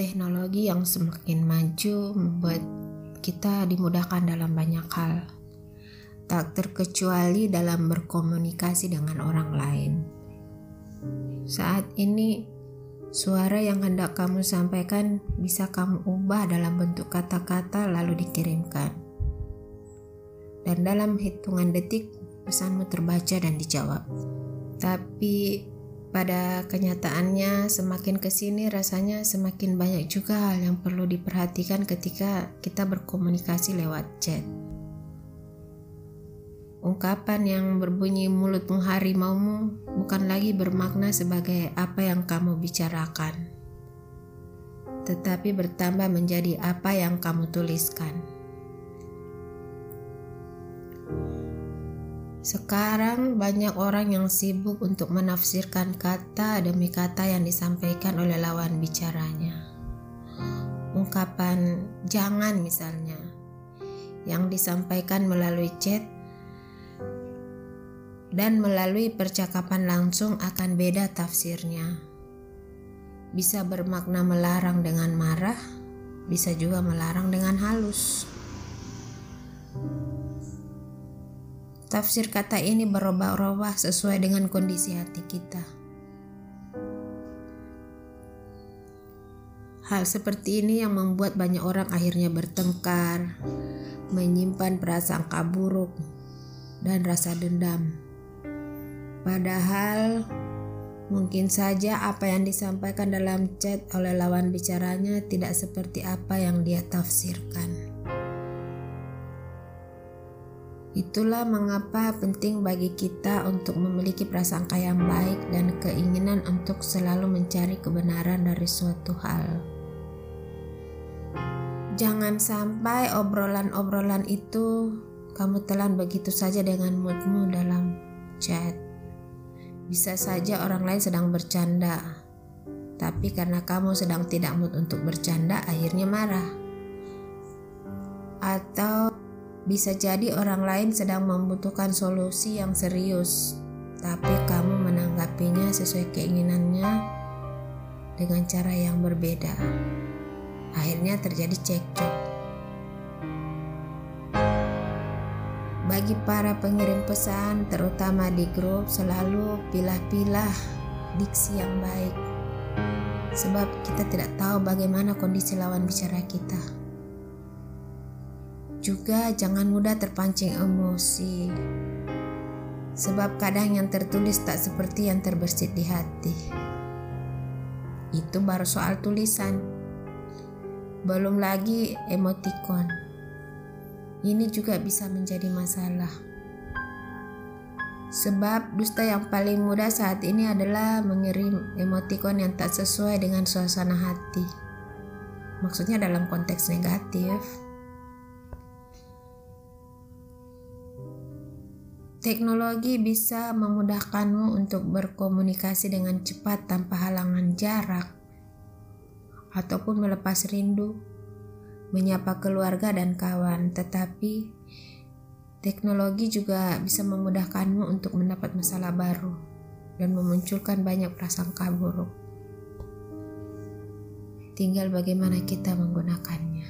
Teknologi yang semakin maju membuat kita dimudahkan dalam banyak hal, tak terkecuali dalam berkomunikasi dengan orang lain. Saat ini, suara yang hendak kamu sampaikan bisa kamu ubah dalam bentuk kata-kata lalu dikirimkan. Dan dalam hitungan detik, pesanmu terbaca dan dijawab. Tapi pada kenyataannya, semakin ke sini rasanya semakin banyak juga hal yang perlu diperhatikan ketika kita berkomunikasi lewat chat. Ungkapan yang berbunyi mulutmu harimaumu bukan lagi bermakna sebagai apa yang kamu bicarakan, tetapi bertambah menjadi apa yang kamu tuliskan. Sekarang banyak orang yang sibuk untuk menafsirkan kata demi kata yang disampaikan oleh lawan bicaranya. Ungkapan jangan misalnya yang disampaikan melalui chat dan melalui percakapan langsung akan beda tafsirnya. Bisa bermakna melarang dengan marah, bisa juga melarang dengan halus. Tafsir kata ini berubah-ubah sesuai dengan kondisi hati kita. Hal seperti ini yang membuat banyak orang akhirnya bertengkar, menyimpan prasangka buruk, dan rasa dendam. Padahal mungkin saja apa yang disampaikan dalam chat oleh lawan bicaranya tidak seperti apa yang dia tafsirkan. Itulah mengapa penting bagi kita untuk memiliki prasangka yang baik dan keinginan untuk selalu mencari kebenaran dari suatu hal. Jangan sampai obrolan-obrolan itu kamu telan begitu saja dengan moodmu dalam chat. Bisa saja orang lain sedang bercanda, tapi karena kamu sedang tidak mood untuk bercanda, akhirnya marah. Atau bisa jadi orang lain sedang membutuhkan solusi yang serius, tapi kamu menanggapinya sesuai keinginannya dengan cara yang berbeda. Akhirnya terjadi cekcok. Bagi para pengirim pesan, terutama di grup, selalu pilah-pilah diksi yang baik, sebab kita tidak tahu bagaimana kondisi lawan bicara kita. Juga jangan mudah terpancing emosi. Sebab kadang yang tertulis tak seperti yang terbersit di hati. Itu baru soal tulisan. Belum lagi emoticon. Ini juga bisa menjadi masalah. Sebab dusta yang paling mudah saat ini adalah mengirim emoticon yang tak sesuai dengan suasana hati. Maksudnya dalam konteks negatif. Teknologi bisa memudahkanmu untuk berkomunikasi dengan cepat tanpa halangan jarak, ataupun melepas rindu, menyapa keluarga dan kawan. Tetapi teknologi juga bisa memudahkanmu untuk mendapat masalah baru dan memunculkan banyak prasangka buruk. Tinggal bagaimana kita menggunakannya.